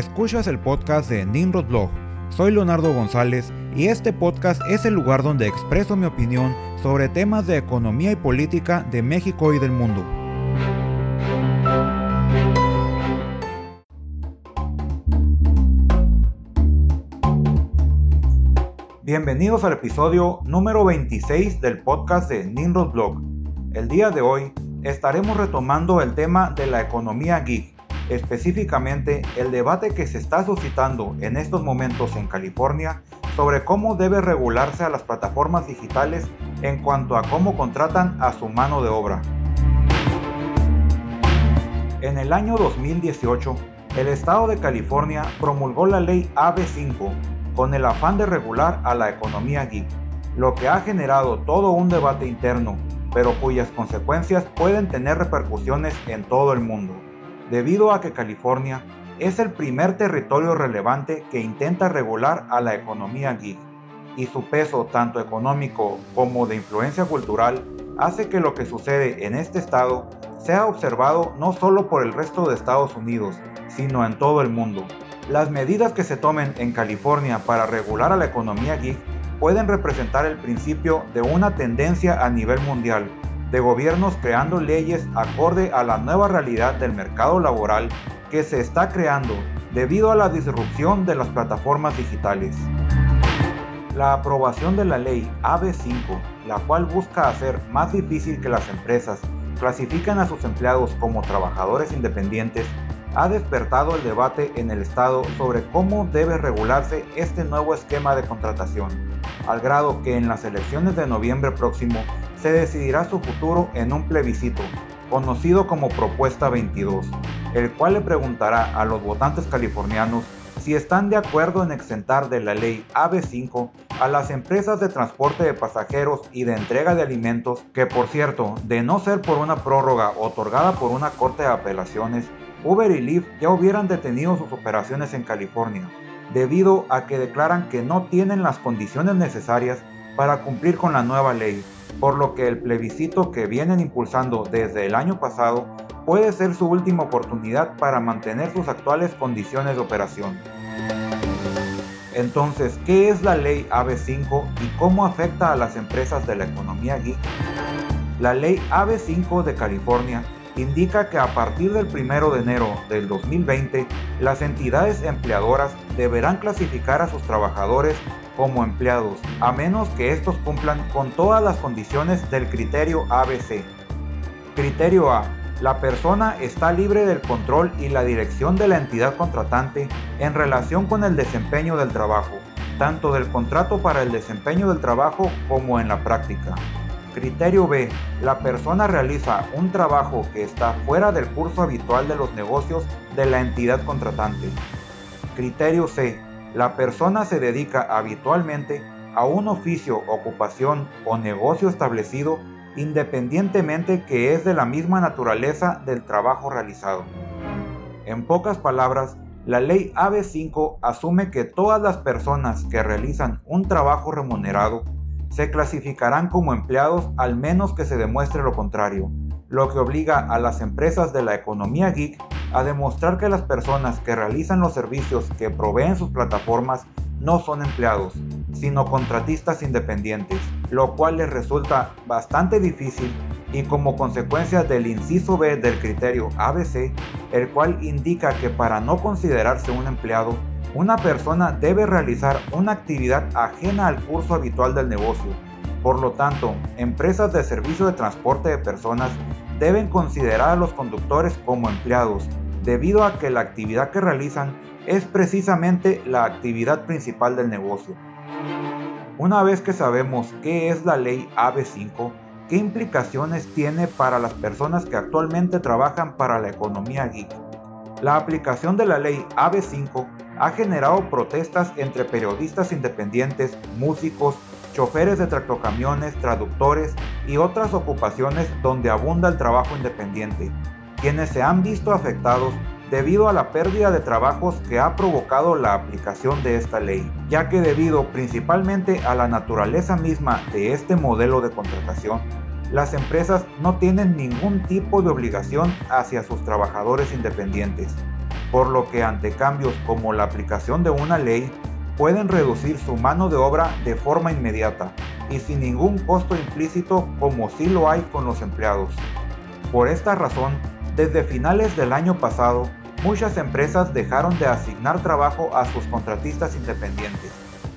Escuchas el podcast de Nimrod Blog. Soy Leonardo González y este podcast es el lugar donde expreso mi opinión sobre temas de economía y política de México y del mundo. Bienvenidos al episodio número 26 del podcast de Nimrod Blog. El día de hoy estaremos retomando el tema de la economía geek específicamente el debate que se está suscitando en estos momentos en California sobre cómo debe regularse a las plataformas digitales en cuanto a cómo contratan a su mano de obra. En el año 2018, el estado de California promulgó la ley AB5 con el afán de regular a la economía geek, lo que ha generado todo un debate interno, pero cuyas consecuencias pueden tener repercusiones en todo el mundo debido a que California es el primer territorio relevante que intenta regular a la economía geek, y su peso tanto económico como de influencia cultural hace que lo que sucede en este estado sea observado no solo por el resto de Estados Unidos, sino en todo el mundo. Las medidas que se tomen en California para regular a la economía geek pueden representar el principio de una tendencia a nivel mundial de gobiernos creando leyes acorde a la nueva realidad del mercado laboral que se está creando debido a la disrupción de las plataformas digitales. La aprobación de la ley AB5, la cual busca hacer más difícil que las empresas clasifiquen a sus empleados como trabajadores independientes, ha despertado el debate en el Estado sobre cómo debe regularse este nuevo esquema de contratación, al grado que en las elecciones de noviembre próximo se decidirá su futuro en un plebiscito, conocido como Propuesta 22, el cual le preguntará a los votantes californianos si están de acuerdo en exentar de la ley AB5 a las empresas de transporte de pasajeros y de entrega de alimentos, que por cierto, de no ser por una prórroga otorgada por una corte de apelaciones, Uber y Lyft ya hubieran detenido sus operaciones en California, debido a que declaran que no tienen las condiciones necesarias para cumplir con la nueva ley por lo que el plebiscito que vienen impulsando desde el año pasado puede ser su última oportunidad para mantener sus actuales condiciones de operación. Entonces, ¿qué es la ley AB5 y cómo afecta a las empresas de la economía geek? La ley AB5 de California indica que a partir del 1 de enero del 2020, las entidades empleadoras deberán clasificar a sus trabajadores como empleados, a menos que estos cumplan con todas las condiciones del criterio ABC. Criterio A. La persona está libre del control y la dirección de la entidad contratante en relación con el desempeño del trabajo, tanto del contrato para el desempeño del trabajo como en la práctica. Criterio B. La persona realiza un trabajo que está fuera del curso habitual de los negocios de la entidad contratante. Criterio C la persona se dedica habitualmente a un oficio, ocupación o negocio establecido independientemente que es de la misma naturaleza del trabajo realizado. En pocas palabras, la ley AB5 asume que todas las personas que realizan un trabajo remunerado se clasificarán como empleados al menos que se demuestre lo contrario, lo que obliga a las empresas de la economía geek a demostrar que las personas que realizan los servicios que proveen sus plataformas no son empleados, sino contratistas independientes, lo cual les resulta bastante difícil y como consecuencia del inciso B del criterio ABC, el cual indica que para no considerarse un empleado, una persona debe realizar una actividad ajena al curso habitual del negocio, por lo tanto, empresas de servicio de transporte de personas deben considerar a los conductores como empleados, debido a que la actividad que realizan es precisamente la actividad principal del negocio. Una vez que sabemos qué es la ley AB5, qué implicaciones tiene para las personas que actualmente trabajan para la economía geek. La aplicación de la ley AB5 ha generado protestas entre periodistas independientes, músicos, choferes de tractocamiones, traductores y otras ocupaciones donde abunda el trabajo independiente, quienes se han visto afectados debido a la pérdida de trabajos que ha provocado la aplicación de esta ley, ya que debido principalmente a la naturaleza misma de este modelo de contratación, las empresas no tienen ningún tipo de obligación hacia sus trabajadores independientes. Por lo que ante cambios como la aplicación de una ley, pueden reducir su mano de obra de forma inmediata y sin ningún costo implícito como sí lo hay con los empleados. Por esta razón, desde finales del año pasado, muchas empresas dejaron de asignar trabajo a sus contratistas independientes,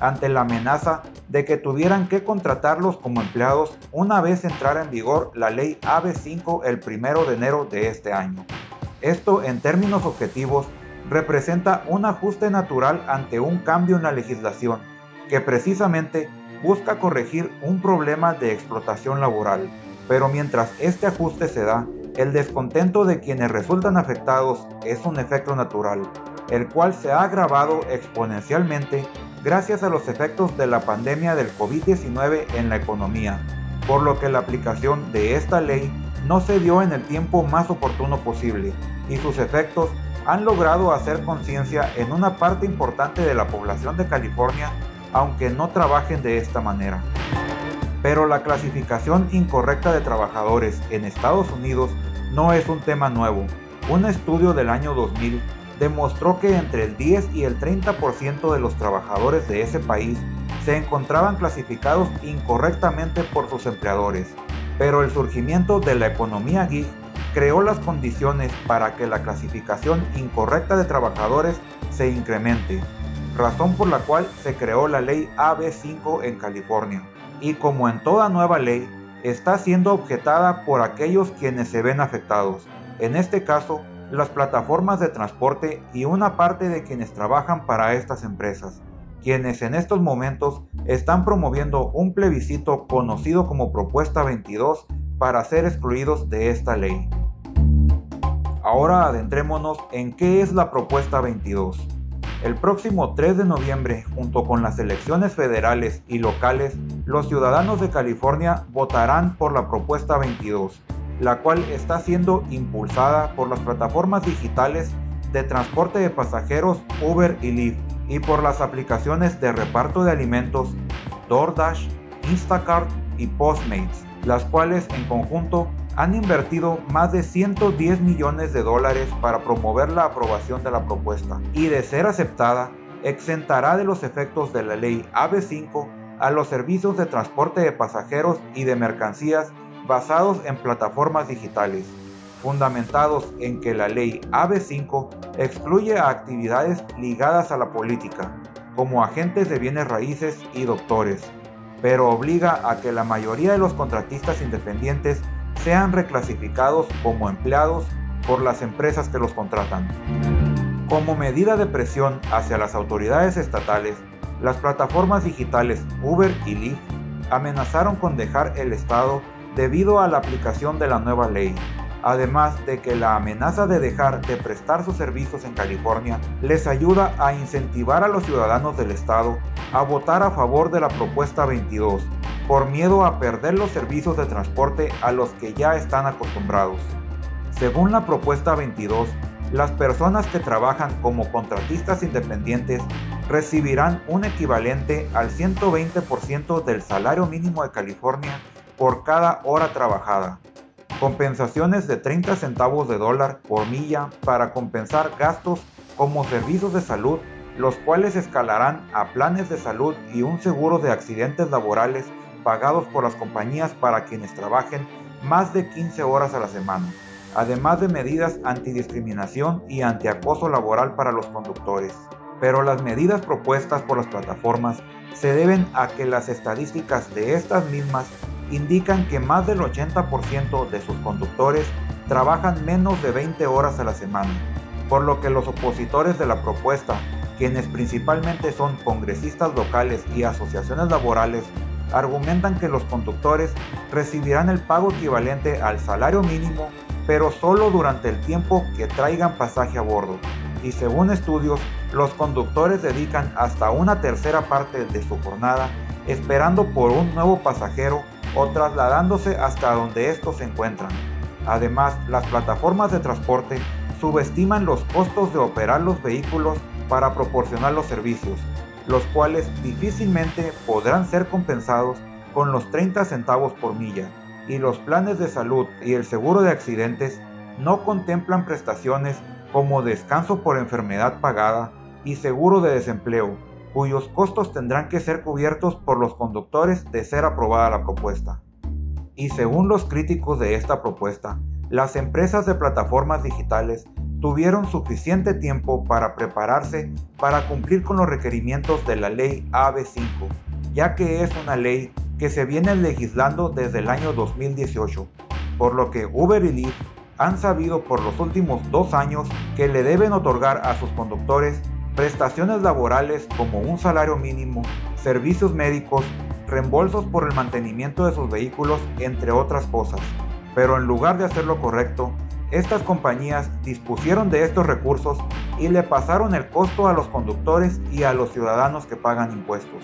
ante la amenaza de que tuvieran que contratarlos como empleados una vez entrara en vigor la ley AB5 el 1 de enero de este año. Esto en términos objetivos representa un ajuste natural ante un cambio en la legislación que precisamente busca corregir un problema de explotación laboral. Pero mientras este ajuste se da, el descontento de quienes resultan afectados es un efecto natural, el cual se ha agravado exponencialmente gracias a los efectos de la pandemia del COVID-19 en la economía, por lo que la aplicación de esta ley no se dio en el tiempo más oportuno posible y sus efectos han logrado hacer conciencia en una parte importante de la población de California, aunque no trabajen de esta manera. Pero la clasificación incorrecta de trabajadores en Estados Unidos no es un tema nuevo. Un estudio del año 2000 demostró que entre el 10 y el 30% de los trabajadores de ese país se encontraban clasificados incorrectamente por sus empleadores, pero el surgimiento de la economía geek creó las condiciones para que la clasificación incorrecta de trabajadores se incremente, razón por la cual se creó la ley AB5 en California, y como en toda nueva ley, está siendo objetada por aquellos quienes se ven afectados, en este caso las plataformas de transporte y una parte de quienes trabajan para estas empresas, quienes en estos momentos están promoviendo un plebiscito conocido como Propuesta 22 para ser excluidos de esta ley. Ahora adentrémonos en qué es la Propuesta 22. El próximo 3 de noviembre, junto con las elecciones federales y locales, los ciudadanos de California votarán por la Propuesta 22, la cual está siendo impulsada por las plataformas digitales de transporte de pasajeros Uber y Lyft y por las aplicaciones de reparto de alimentos DoorDash, Instacart y Postmates, las cuales en conjunto han invertido más de 110 millones de dólares para promover la aprobación de la propuesta y de ser aceptada, exentará de los efectos de la ley AB5 a los servicios de transporte de pasajeros y de mercancías basados en plataformas digitales, fundamentados en que la ley AB5 excluye a actividades ligadas a la política, como agentes de bienes raíces y doctores, pero obliga a que la mayoría de los contratistas independientes sean reclasificados como empleados por las empresas que los contratan. Como medida de presión hacia las autoridades estatales, las plataformas digitales Uber y Lyft amenazaron con dejar el Estado debido a la aplicación de la nueva ley, además de que la amenaza de dejar de prestar sus servicios en California les ayuda a incentivar a los ciudadanos del estado a votar a favor de la propuesta 22, por miedo a perder los servicios de transporte a los que ya están acostumbrados. Según la propuesta 22, las personas que trabajan como contratistas independientes recibirán un equivalente al 120% del salario mínimo de California por cada hora trabajada. Compensaciones de 30 centavos de dólar por milla para compensar gastos como servicios de salud, los cuales escalarán a planes de salud y un seguro de accidentes laborales pagados por las compañías para quienes trabajen más de 15 horas a la semana, además de medidas antidiscriminación y antiacoso laboral para los conductores. Pero las medidas propuestas por las plataformas se deben a que las estadísticas de estas mismas indican que más del 80% de sus conductores trabajan menos de 20 horas a la semana, por lo que los opositores de la propuesta, quienes principalmente son congresistas locales y asociaciones laborales, argumentan que los conductores recibirán el pago equivalente al salario mínimo, pero solo durante el tiempo que traigan pasaje a bordo. Y según estudios, los conductores dedican hasta una tercera parte de su jornada esperando por un nuevo pasajero o trasladándose hasta donde estos se encuentran. Además, las plataformas de transporte subestiman los costos de operar los vehículos para proporcionar los servicios, los cuales difícilmente podrán ser compensados con los 30 centavos por milla, y los planes de salud y el seguro de accidentes no contemplan prestaciones como descanso por enfermedad pagada y seguro de desempleo, cuyos costos tendrán que ser cubiertos por los conductores de ser aprobada la propuesta. Y según los críticos de esta propuesta, las empresas de plataformas digitales tuvieron suficiente tiempo para prepararse para cumplir con los requerimientos de la ley AB5, ya que es una ley que se viene legislando desde el año 2018, por lo que Uber y Lyft han sabido por los últimos dos años que le deben otorgar a sus conductores prestaciones laborales como un salario mínimo, servicios médicos, reembolsos por el mantenimiento de sus vehículos, entre otras cosas. Pero en lugar de hacer lo correcto, estas compañías dispusieron de estos recursos y le pasaron el costo a los conductores y a los ciudadanos que pagan impuestos.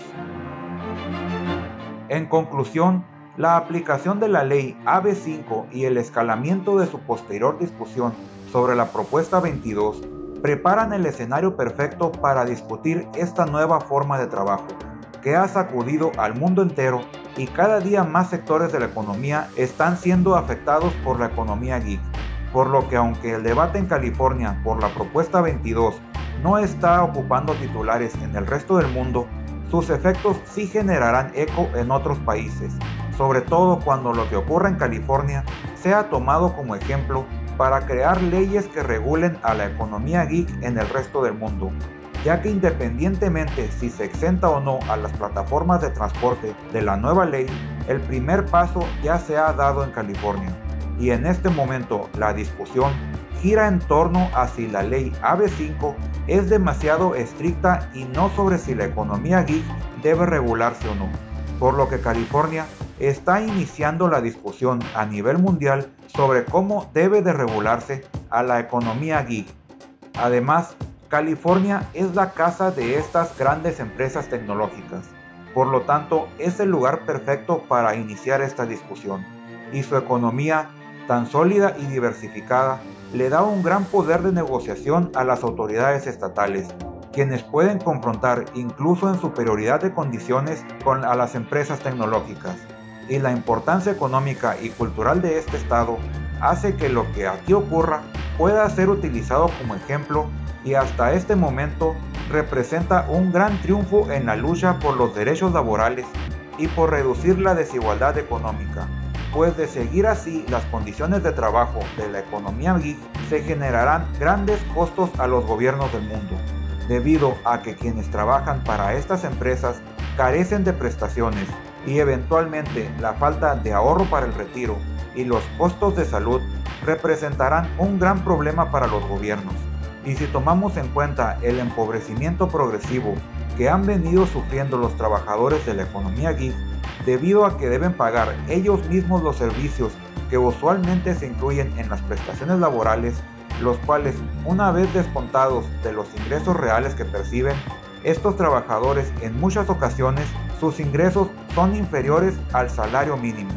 En conclusión, la aplicación de la ley AB5 y el escalamiento de su posterior discusión sobre la propuesta 22 preparan el escenario perfecto para discutir esta nueva forma de trabajo que ha sacudido al mundo entero y cada día más sectores de la economía están siendo afectados por la economía geek, por lo que aunque el debate en California por la propuesta 22 no está ocupando titulares en el resto del mundo, sus efectos sí generarán eco en otros países, sobre todo cuando lo que ocurra en California sea tomado como ejemplo para crear leyes que regulen a la economía geek en el resto del mundo, ya que independientemente si se exenta o no a las plataformas de transporte de la nueva ley, el primer paso ya se ha dado en California. Y en este momento la discusión gira en torno a si la ley AB5 es demasiado estricta y no sobre si la economía geek debe regularse o no, por lo que California está iniciando la discusión a nivel mundial sobre cómo debe de regularse a la economía geek. Además, California es la casa de estas grandes empresas tecnológicas, por lo tanto es el lugar perfecto para iniciar esta discusión, y su economía, tan sólida y diversificada, le da un gran poder de negociación a las autoridades estatales, quienes pueden confrontar incluso en superioridad de condiciones con a las empresas tecnológicas. Y la importancia económica y cultural de este estado hace que lo que aquí ocurra pueda ser utilizado como ejemplo y hasta este momento representa un gran triunfo en la lucha por los derechos laborales y por reducir la desigualdad económica pues de seguir así las condiciones de trabajo de la economía geek se generarán grandes costos a los gobiernos del mundo, debido a que quienes trabajan para estas empresas carecen de prestaciones y eventualmente la falta de ahorro para el retiro y los costos de salud representarán un gran problema para los gobiernos. Y si tomamos en cuenta el empobrecimiento progresivo que han venido sufriendo los trabajadores de la economía geek, debido a que deben pagar ellos mismos los servicios que usualmente se incluyen en las prestaciones laborales, los cuales, una vez descontados de los ingresos reales que perciben, estos trabajadores en muchas ocasiones sus ingresos son inferiores al salario mínimo.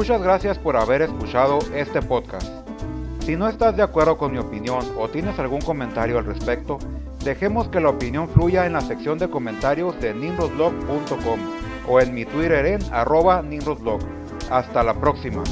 Muchas gracias por haber escuchado este podcast. Si no estás de acuerdo con mi opinión o tienes algún comentario al respecto, dejemos que la opinión fluya en la sección de comentarios de nimrodblog.com o en mi Twitter en arroba nimrodblog. Hasta la próxima.